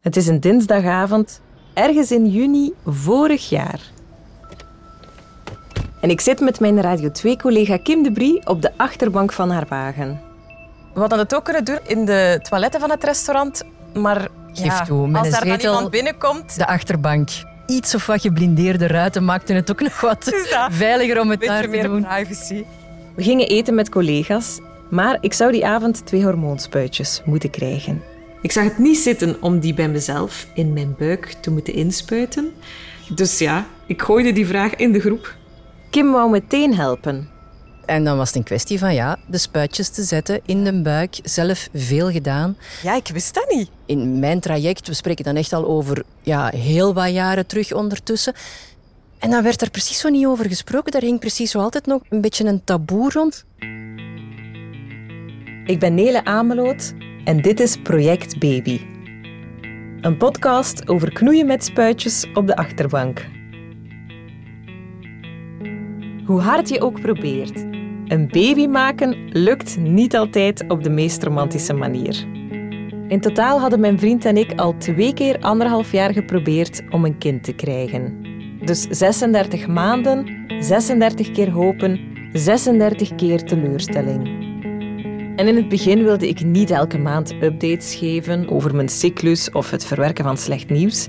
Het is een dinsdagavond, ergens in juni vorig jaar. En ik zit met mijn Radio 2-collega Kim de Brie op de achterbank van haar wagen. We hadden het ook kunnen doen in de toiletten van het restaurant, maar Geef ja, toe, als daar dan iemand binnenkomt, De achterbank. Iets of wat geblindeerde ruiten maakten het ook nog wat veiliger om het daar te meer doen. privacy. We gingen eten met collega's, maar ik zou die avond twee hormoonspuitjes moeten krijgen. Ik zag het niet zitten om die bij mezelf in mijn buik te moeten inspuiten. Dus ja, ik gooide die vraag in de groep. Kim wou meteen helpen. En dan was het een kwestie van ja, de spuitjes te zetten in de buik. Zelf veel gedaan. Ja, ik wist dat niet. In mijn traject, we spreken dan echt al over ja, heel wat jaren terug ondertussen. En dan werd er precies zo niet over gesproken. Daar hing precies zo altijd nog een beetje een taboe rond. Ik ben Nele Ameloot en dit is Project Baby. Een podcast over knoeien met spuitjes op de achterbank. Hoe hard je ook probeert, een baby maken lukt niet altijd op de meest romantische manier. In totaal hadden mijn vriend en ik al twee keer anderhalf jaar geprobeerd om een kind te krijgen. Dus 36 maanden, 36 keer hopen, 36 keer teleurstelling. En in het begin wilde ik niet elke maand updates geven over mijn cyclus of het verwerken van slecht nieuws.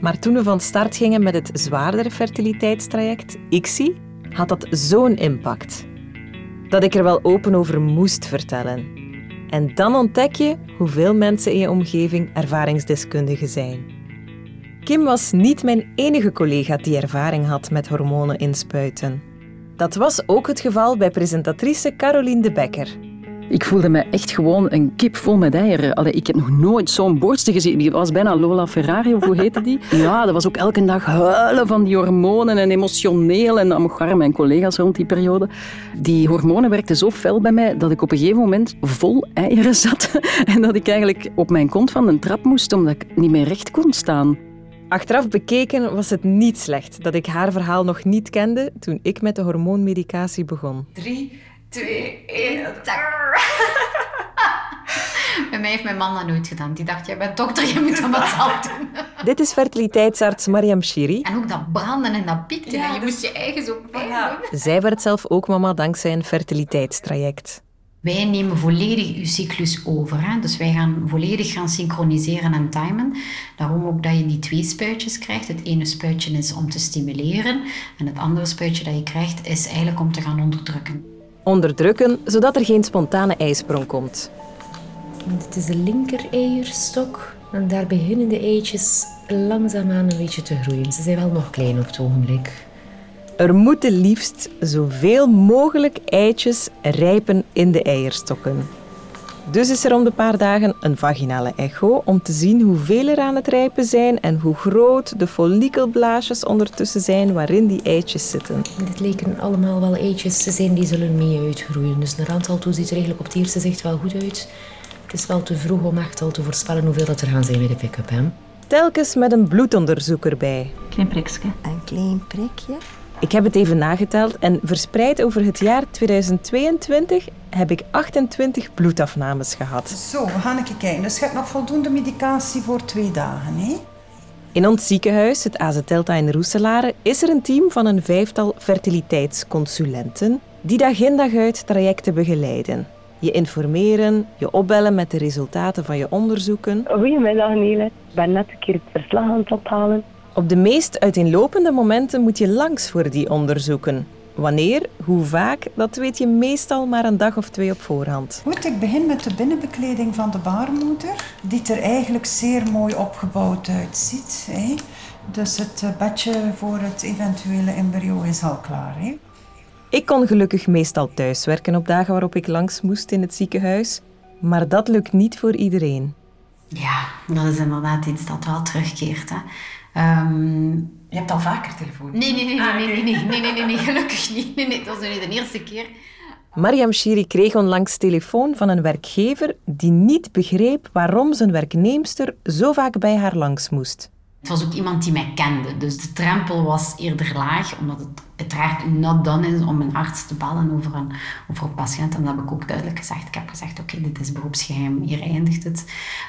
Maar toen we van start gingen met het zwaardere fertiliteitstraject, ICSI, had dat zo'n impact. Dat ik er wel open over moest vertellen. En dan ontdek je hoeveel mensen in je omgeving ervaringsdeskundigen zijn. Kim was niet mijn enige collega die ervaring had met hormonen inspuiten. Dat was ook het geval bij presentatrice Caroline de Becker. Ik voelde me echt gewoon een kip vol met eieren. Allee, ik heb nog nooit zo'n borsten gezien. Die was bijna Lola Ferrari, of hoe heette die? Ja, dat was ook elke dag huilen van die hormonen en emotioneel. En Amogar, mijn collega's rond die periode. Die hormonen werkten zo fel bij mij dat ik op een gegeven moment vol eieren zat. En dat ik eigenlijk op mijn kont van een trap moest, omdat ik niet meer recht kon staan. Achteraf bekeken was het niet slecht dat ik haar verhaal nog niet kende toen ik met de hormoonmedicatie begon. 3, 2, 1, Bij mij heeft mijn man dat nooit gedaan. Die dacht, jij bent dokter, je moet dat maar zelf doen. Dit is fertiliteitsarts Mariam Shiri. En ook dat branden en dat piekte. Ja, je dus- moest je eigen zo pijn doen. Zij werd zelf ook mama dankzij een fertiliteitstraject. Wij nemen volledig uw cyclus over. Hè? Dus wij gaan volledig gaan synchroniseren en timen. Daarom ook dat je die twee spuitjes krijgt. Het ene spuitje is om te stimuleren. En het andere spuitje dat je krijgt is eigenlijk om te gaan onderdrukken. Onderdrukken, zodat er geen spontane ijsprong komt. Dit is de linker eierstok. En daar beginnen de eitjes langzaamaan een beetje te groeien. Ze zijn wel nog klein op het ogenblik. Er moeten liefst zoveel mogelijk eitjes rijpen in de eierstokken. Dus is er om de paar dagen een vaginale echo om te zien hoeveel er aan het rijpen zijn en hoe groot de follikelblaasjes ondertussen zijn waarin die eitjes zitten. Dit leken allemaal wel eitjes te zijn die zullen mee uitgroeien. Dus een aantal toe ziet er eigenlijk op het eerste zicht wel goed uit. Het is wel te vroeg om echt al te voorspellen hoeveel dat er gaan zijn bij de pick-up. Hè? Telkens met een bloedonderzoek erbij. Klein prikje. Een klein prikje. Ik heb het even nageteld en verspreid over het jaar 2022 heb ik 28 bloedafnames gehad. Zo, we gaan even kijken. Dus je hebt nog voldoende medicatie voor twee dagen, hè? In ons ziekenhuis, het AZ Delta in Roeselare, is er een team van een vijftal fertiliteitsconsulenten die dag in dag uit trajecten begeleiden. Je informeren, je opbellen met de resultaten van je onderzoeken. Goedemiddag Nele. Ik ben net een keer het verslag aan het ophalen. Op de meest uiteenlopende momenten moet je langs voor die onderzoeken. Wanneer, hoe vaak, dat weet je meestal maar een dag of twee op voorhand. Goed, ik begin met de binnenbekleding van de baarmoeder, die er eigenlijk zeer mooi opgebouwd uitziet. Hè? Dus het eh, bedje voor het eventuele embryo is al klaar. Hè? Ik kon gelukkig meestal thuiswerken op dagen waarop ik langs moest in het ziekenhuis, maar dat lukt niet voor iedereen. Ja, dat is inderdaad iets dat wel terugkeert. Hè. Um, je hebt al vaker telefoon. Nee, nee, nee, nee, ah, nee, nee, nee, nee, nee, nee, gelukkig niet. Nee, nee, het was niet de eerste keer. Mariam Shiri kreeg onlangs telefoon van een werkgever die niet begreep waarom zijn werknemster zo vaak bij haar langs moest. Het was ook iemand die mij kende. Dus de drempel was eerder laag, omdat het uiteraard not done is om een arts te bellen over een, over een patiënt. En dat heb ik ook duidelijk gezegd. Ik heb gezegd, oké, dit is beroepsgeheim, hier eindigt het.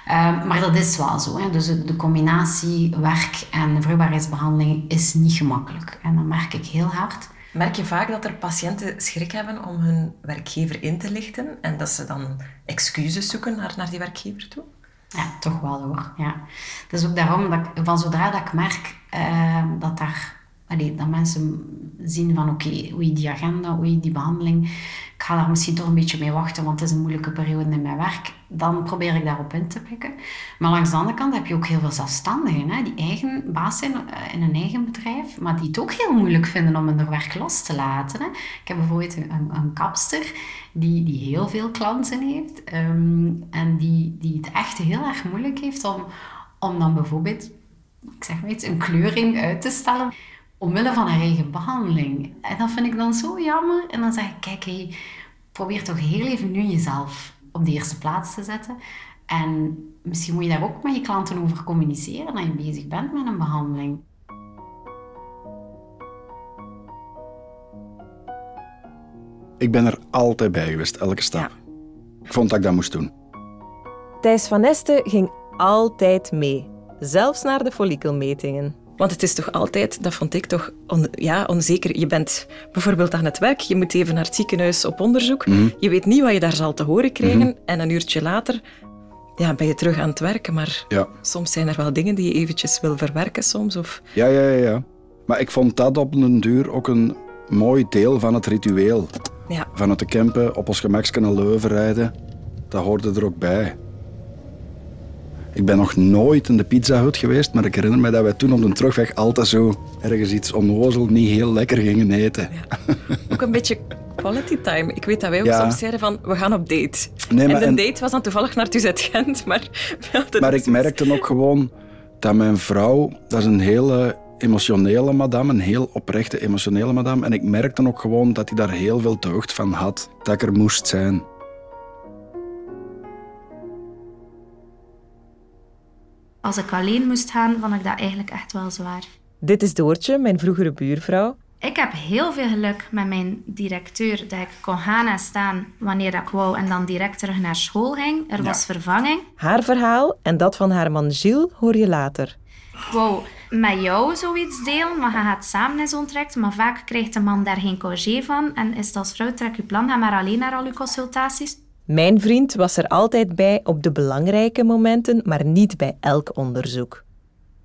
Ehm, maar dat is wel zo. Hè. Dus de combinatie werk en vruchtbaarheidsbehandeling is niet gemakkelijk. En dat merk ik heel hard. Merk je vaak dat er patiënten schrik hebben om hun werkgever in te lichten en dat ze dan excuses zoeken naar, naar die werkgever toe? Ja, toch wel hoor. Ja. Het is ook daarom dat ik, van zodra dat ik merk uh, dat, daar, allee, dat mensen zien van oké, okay, die agenda, oei die behandeling, ik ga daar misschien toch een beetje mee wachten, want het is een moeilijke periode in mijn werk. Dan probeer ik daarop in te pikken. Maar langs de andere kant heb je ook heel veel zelfstandigen, hè, die eigen baas zijn eh, in een eigen bedrijf, maar die het ook heel moeilijk vinden om hun werk los te laten. Hè. Ik heb bijvoorbeeld een, een kapster die, die heel veel klanten heeft um, en die, die het echt heel erg moeilijk heeft om, om dan bijvoorbeeld, ik zeg maar iets, een kleuring uit te stellen omwille van haar eigen behandeling. En dat vind ik dan zo jammer. En dan zeg ik, kijk, hey, probeer toch heel even nu jezelf op de eerste plaats te zetten. En misschien moet je daar ook met je klanten over communiceren dat je bezig bent met een behandeling. Ik ben er altijd bij geweest, elke stap. Ik vond dat ik dat moest doen. Thijs van Este ging altijd mee, zelfs naar de follikelmetingen. Want het is toch altijd, dat vond ik toch on, ja, onzeker. Je bent bijvoorbeeld aan het werk, je moet even naar het ziekenhuis op onderzoek. Mhm. Je weet niet wat je daar zal te horen krijgen. En een uurtje later ja, ben je terug aan het werken. Maar Ja. soms zijn er wel dingen die je eventjes wil verwerken soms. Of... Ja, ja, ja, ja. Maar ik vond dat op een duur ook een mooi deel van het ritueel. Ja. Vanuit de Kempen op ons gemakske naar Leuven rijden, dat hoorde er ook bij. Ik ben nog nooit in de Pizza Hut geweest, maar ik herinner me dat wij toen op de terugweg altijd zo ergens iets onnozel niet heel lekker gingen eten. Ook een beetje quality time. Ik weet dat wij ook Ja. soms zeiden van, we gaan op date. Nee, maar en de en- date was dan toevallig naar Tuzet Gent, maar... Maar ik merkte ook gewoon dat mijn vrouw, dat is een hele emotionele madame, een heel oprechte emotionele madame. En ik merkte ook gewoon dat hij daar heel veel deugd van had, dat ik er moest zijn. Als ik alleen moest gaan, vond ik dat eigenlijk echt wel zwaar. Dit is Doortje, mijn vroegere buurvrouw. Ik heb heel veel geluk met mijn directeur dat ik kon gaan en staan wanneer ik wou en dan direct terug naar school ging. Er was vervanging. Haar verhaal en dat van haar man Gilles hoor je later. Ik wou met jou zoiets delen, maar je gaat samen in zo'n traject. Maar vaak krijgt de man daar geen congé van. En is het als vrouw, trek je plan, ga maar alleen naar al je consultaties. Mijn vriend was er altijd bij op de belangrijke momenten, maar niet bij elk onderzoek.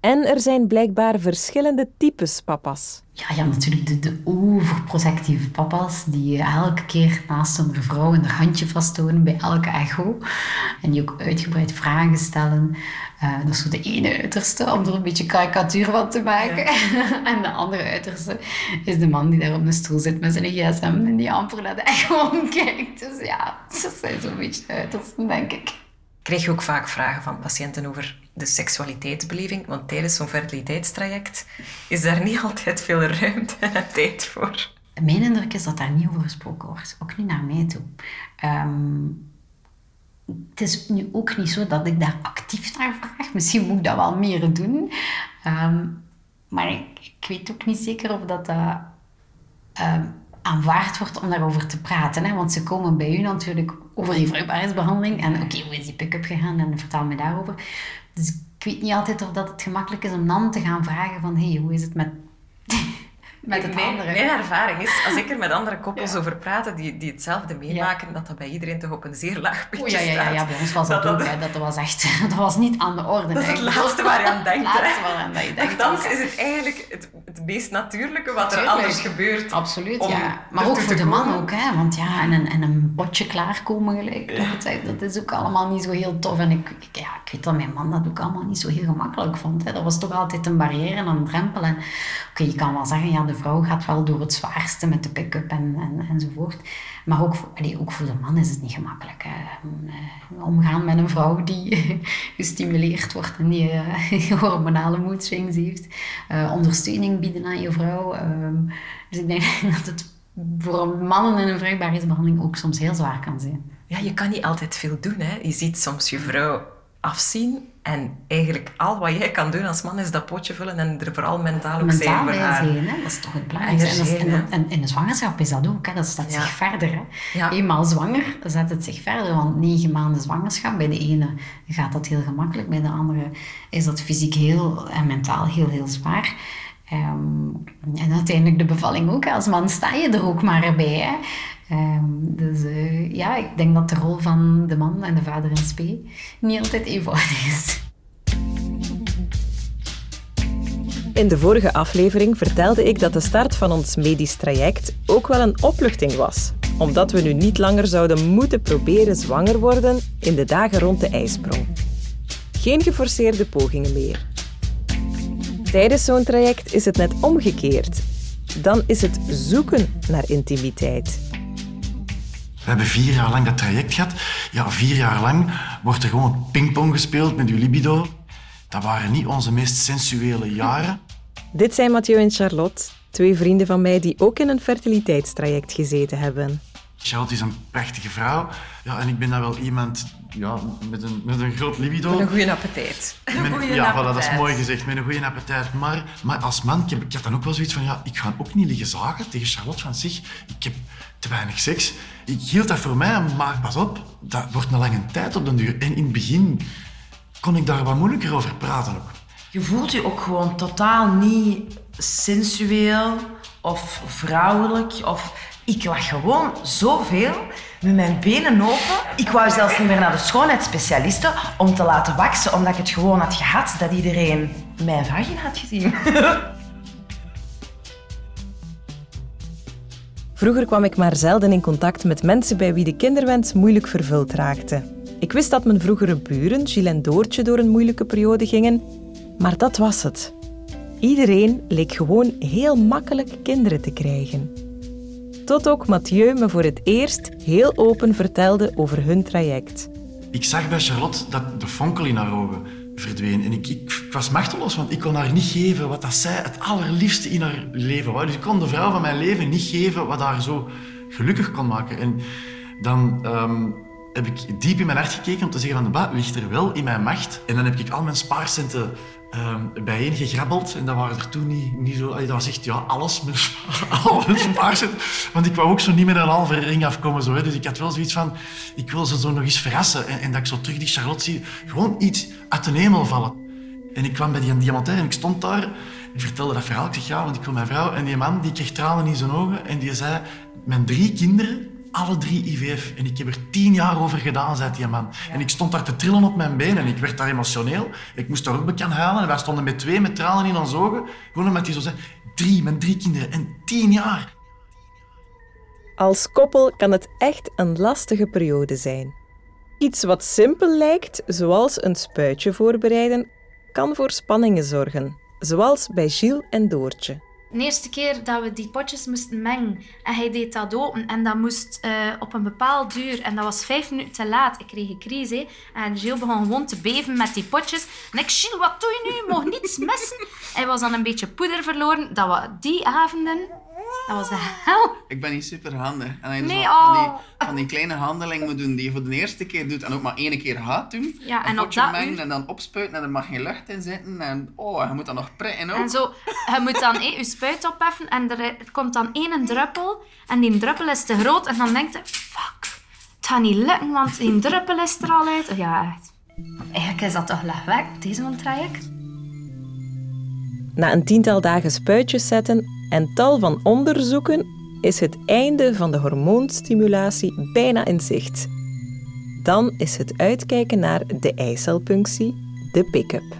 En er zijn blijkbaar verschillende types papa's. Ja, ja natuurlijk de, de overprotectieve papa's die elke keer naast hun vrouw hun handje vasthouden bij elke echo. En die ook uitgebreid vragen stellen. Eh, dat is zo de ene uiterste, om er een beetje karikatuur van te maken. en de andere uiterste is de man die daar op de stoel zit met zijn gsm en die amper naar de echo omkijkt. Dus ja, dat zijn zo'n beetje de uitersten, denk ik. Krijg je ook vaak vragen van patiënten over de seksualiteitsbeleving? Want tijdens zo'n fertiliteitstraject is daar niet altijd veel ruimte en tijd voor. Mijn indruk is dat daar niet over gesproken wordt. Ook niet naar mij toe. Ehm, het is nu ook niet zo dat ik daar actief naar vraag. Misschien moet ik dat wel meer doen. Ehm, maar ik, weet ook niet zeker of dat, dat ehm, aanvaard wordt om daarover te praten. Hè? Want ze komen bij u natuurlijk over die vruchtbaarheidsbehandeling. En oké, hoe is die pick-up gegaan? En vertel me daarover. Dus ik weet niet altijd of dat het gemakkelijk is om dan te gaan vragen van... Hé, hey, hoe is het met, met het mijn, andere? Mijn ervaring is, als ik er met andere koppels over praat die, die hetzelfde meemaken, dat dat bij iedereen toch op een zeer laag pitje Oh, ja, ja, ja, staat. ja, bij ons was dat, Dat ook. dat-. Dat, was echt... Dat was niet aan de orde. Dat is het laatste waar je aan denkt. Het laatste waaraan dat je denkt. Hè. is het eigenlijk het, het meest natuurlijke wat er anders gebeurt. Absoluut, ja. Maar ook voor de man komen. ook, hè. Want ja, en een, en een potje klaarkomen gelijk. Dat, is- dat is ook allemaal niet zo heel tof. En ik, ik- ja, weet dat mijn man dat ook allemaal niet zo heel gemakkelijk vond. Hè. Dat was toch altijd een barrière en een drempel. En oké, je kan wel zeggen, ja, de vrouw gaat wel door het zwaarste met de pick-up en, en, enzovoort. Maar ook voor, ook voor de man is het niet gemakkelijk. Eh, Omgaan met een vrouw die gestimuleerd wordt en die eh, hormonale moedswings heeft. Eh, ondersteuning bieden aan je vrouw. Ehm, dus ik denk dat het voor mannen in een vruchtbaarheidsbehandeling ook soms heel zwaar kan zijn. Ja, je kan niet altijd veel doen. Hè. Je ziet soms je vrouw afzien En eigenlijk al wat jij kan doen als man is dat potje vullen en er vooral mentaal ook Mentaal zijn voor haar. zijn, hè? dat is toch het belangrijkste. En, in de zwangerschap is dat ook, hè? dat staat zich verder. Hè? Ja. Eenmaal zwanger zet het zich verder, want negen maanden zwangerschap, bij de ene gaat dat heel gemakkelijk, bij de andere is dat fysiek heel en mentaal heel, heel zwaar. Ehm, en uiteindelijk de bevalling ook, als man sta je er ook maar bij. Hè? Ehm, dus eh, ja, ik denk dat de rol van de man en de vader in spe niet altijd eenvoudig is. In de vorige aflevering vertelde ik dat de start van ons medisch traject ook wel een opluchting was, omdat we nu niet langer zouden moeten proberen zwanger worden in de dagen rond de ijsprong. Geen geforceerde pogingen meer. Tijdens zo'n traject is het net omgekeerd. Dan is het zoeken naar intimiteit. We hebben vier jaar lang dat traject gehad. Ja, vier jaar lang wordt er gewoon pingpong gespeeld met uw libido. Dat waren niet onze meest sensuele jaren. Dit zijn Mathieu en Charlotte, twee vrienden van mij die ook in een fertiliteitstraject gezeten hebben. Charlotte is een prachtige vrouw. Ja, en ik ben dan wel iemand ja, met, een, met een groot libido. Met een goede appetijt. Met- ja, voilà, dat is mooi gezegd. Met een goede appetijt. Maar, maar als man, ik, heb, ik had dan ook wel zoiets van... Ja, ik ga ook niet liggen zagen tegen Charlotte van zich. Ik heb te weinig seks. Ik hield dat voor mij, maar pas op. Dat wordt een lange tijd op den duur. En in het begin kon ik daar wat moeilijker over praten ook. Je voelt je ook gewoon totaal niet sensueel of vrouwelijk. Of ik lag gewoon zoveel met mijn benen open. Ik wou zelfs niet meer naar de schoonheidsspecialisten om te laten waksen, omdat ik het gewoon had gehad dat iedereen mijn vagina had gezien. Vroeger kwam ik maar zelden in contact met mensen bij wie de kinderwens moeilijk vervuld raakte. Ik wist dat mijn vroegere buren, Gilles en Doortje, door een moeilijke periode gingen, maar dat was het. Iedereen leek gewoon heel makkelijk kinderen te krijgen. Tot ook Mathieu me voor het eerst heel open vertelde over hun traject. Ik zag bij Charlotte dat de fonkel in haar ogen verdween. En ik, was machteloos, want ik kon haar niet geven wat dat zij het allerliefste in haar leven wou. Dus ik kon de vrouw van mijn leven niet geven wat haar zo gelukkig kon maken. En dan ehm, heb ik diep in mijn hart gekeken om te zeggen van, wat ligt er wel in mijn macht? En dan heb ik al mijn spaarcenten ehm bijeen gegrabbeld. En dat waren er toen niet, niet zo... Dat was echt ja, alles, mijn, spa- al mijn spaarcenten. Want ik wou ook zo niet met een halve ring afkomen. Zo, hè. Dus ik had wel zoiets van, ik wil ze zo nog eens verrassen. En, en dat ik zo terug die Charlotte zie, gewoon iets uit de hemel vallen. En ik kwam bij die diamantair en ik stond daar. Ik vertelde dat verhaal. Ik zeg, ja, want ik wil mijn vrouw. En die man, die kreeg tranen in zijn ogen. En die zei, mijn drie kinderen, alle drie IVF. En ik heb er tien jaar over gedaan, zei die man. En ik stond daar te trillen op mijn benen. En ik werd daar emotioneel. Ik moest daar ook bekend halen. En wij stonden met twee met tranen in onze ogen. Gewoon omdat hij zo zei, drie, mijn drie kinderen. En tien jaar. Als koppel kan het echt een lastige periode zijn. Iets wat simpel lijkt, zoals een spuitje voorbereiden, kan voor spanningen zorgen, zoals bij Gilles en Doortje. De eerste keer dat we die potjes moesten mengen en hij deed dat open en dat moest eh, op een bepaald duur en dat was vijf minuten te laat. Ik kreeg een crisis en Gilles begon gewoon te beven met die potjes. En ik, Gilles, wat doe je nu? Je mag niets missen. Hij was dan een beetje poeder verloren. Dat we die avonden, dat was de hel. Ik ben niet super handig. En Nee, van, oh. die, van die kleine handeling moet doen die je voor de eerste keer doet en ook maar één keer gaat doen. Ja, en op dat mengen uur- en dan opspuiten en er mag geen lucht in zitten. En oh, je moet dan nog prikken ook. En zo, je moet dan eh, je spuit opheffen en er, er komt dan één druppel en die druppel is te groot en dan denkt je, fuck, het gaat niet lukken, want die druppel is er al uit. Ja, echt. Eigenlijk is dat toch lachwerk, deze traject? Na een tiental dagen spuitjes zetten en tal van onderzoeken is het einde van de hormoonstimulatie bijna in zicht. Dan is het uitkijken naar de eicelpunctie, de pick-up.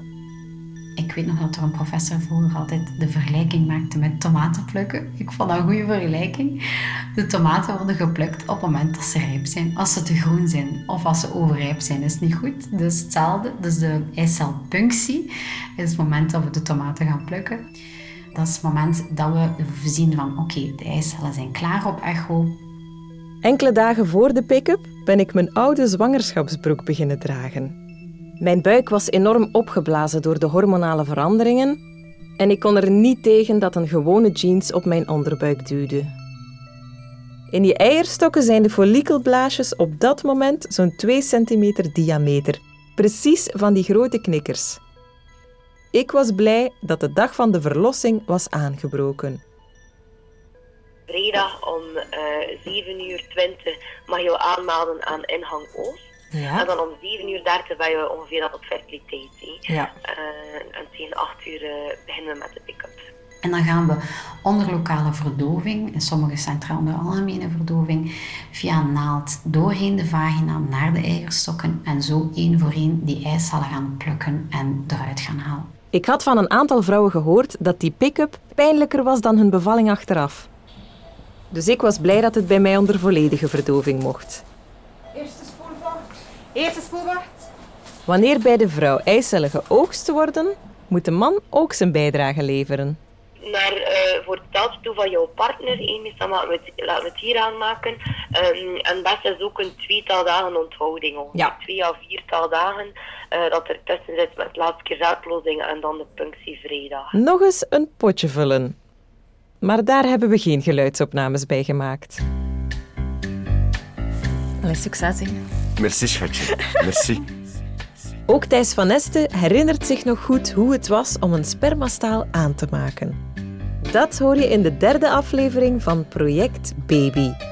Ik weet nog dat er een professor vroeger altijd de vergelijking maakte met tomaten plukken. Ik vond dat een goede vergelijking. De tomaten worden geplukt op het moment dat ze rijp zijn. Als ze te groen zijn of als ze overrijp zijn, is niet goed. Dus hetzelfde. Dus de eicelpunctie is het moment dat we de tomaten gaan plukken. Dat is het moment dat we zien van oké, de eicellen zijn klaar op echo. Enkele dagen voor de pick-up ben ik mijn oude zwangerschapsbroek beginnen dragen. Mijn buik was enorm opgeblazen door de hormonale veranderingen en ik kon er niet tegen dat een gewone jeans op mijn onderbuik duwde. In die eierstokken zijn de follikelblaasjes op dat moment zo'n 2 centimeter diameter, Precies van die grote knikkers. Ik was blij dat de dag van de verlossing was aangebroken. Vrijdag om uh, 7 uur 20 mag je aanmelden aan ingang Oost. Ja. En dan om 7 uur 30 ben je ongeveer dat op fertiliteit. hè. Ja. Eh, en tegen 8 uur eh, beginnen we met de pick-up. En dan gaan we onder lokale verdoving, en sommige centra onder algemene verdoving, via een naald doorheen de vagina naar de eierstokken en zo één voor één die eicellen gaan plukken en eruit gaan halen. Ik had van een aantal vrouwen gehoord dat die pick-up pijnlijker was dan hun bevalling achteraf. Dus ik was blij dat het bij mij onder volledige verdoving mocht. Eerste spoelwacht. Eerste spoelwacht. Wanneer bij de vrouw eicellen geoogst worden, moet de man ook zijn bijdrage leveren. Maar eh, voor het stel toe van jouw partner, één meestal laten we het, laten we het hier aanmaken. Ehm, en best is ook een tweetal dagen onthouding. ongeveer Ja. Twee à viertal dagen eh, dat er tussen zit met laatste keer zaadlozing en dan de punctievrijdag. Nog eens een potje vullen. Maar daar hebben we geen geluidsopnames bij gemaakt. Allee, succes, hè. Merci, schatje. Merci. Ook Thijs van Este herinnert zich nog goed hoe het was om een spermastaal aan te maken. Dat hoor je in de derde aflevering van Project Baby.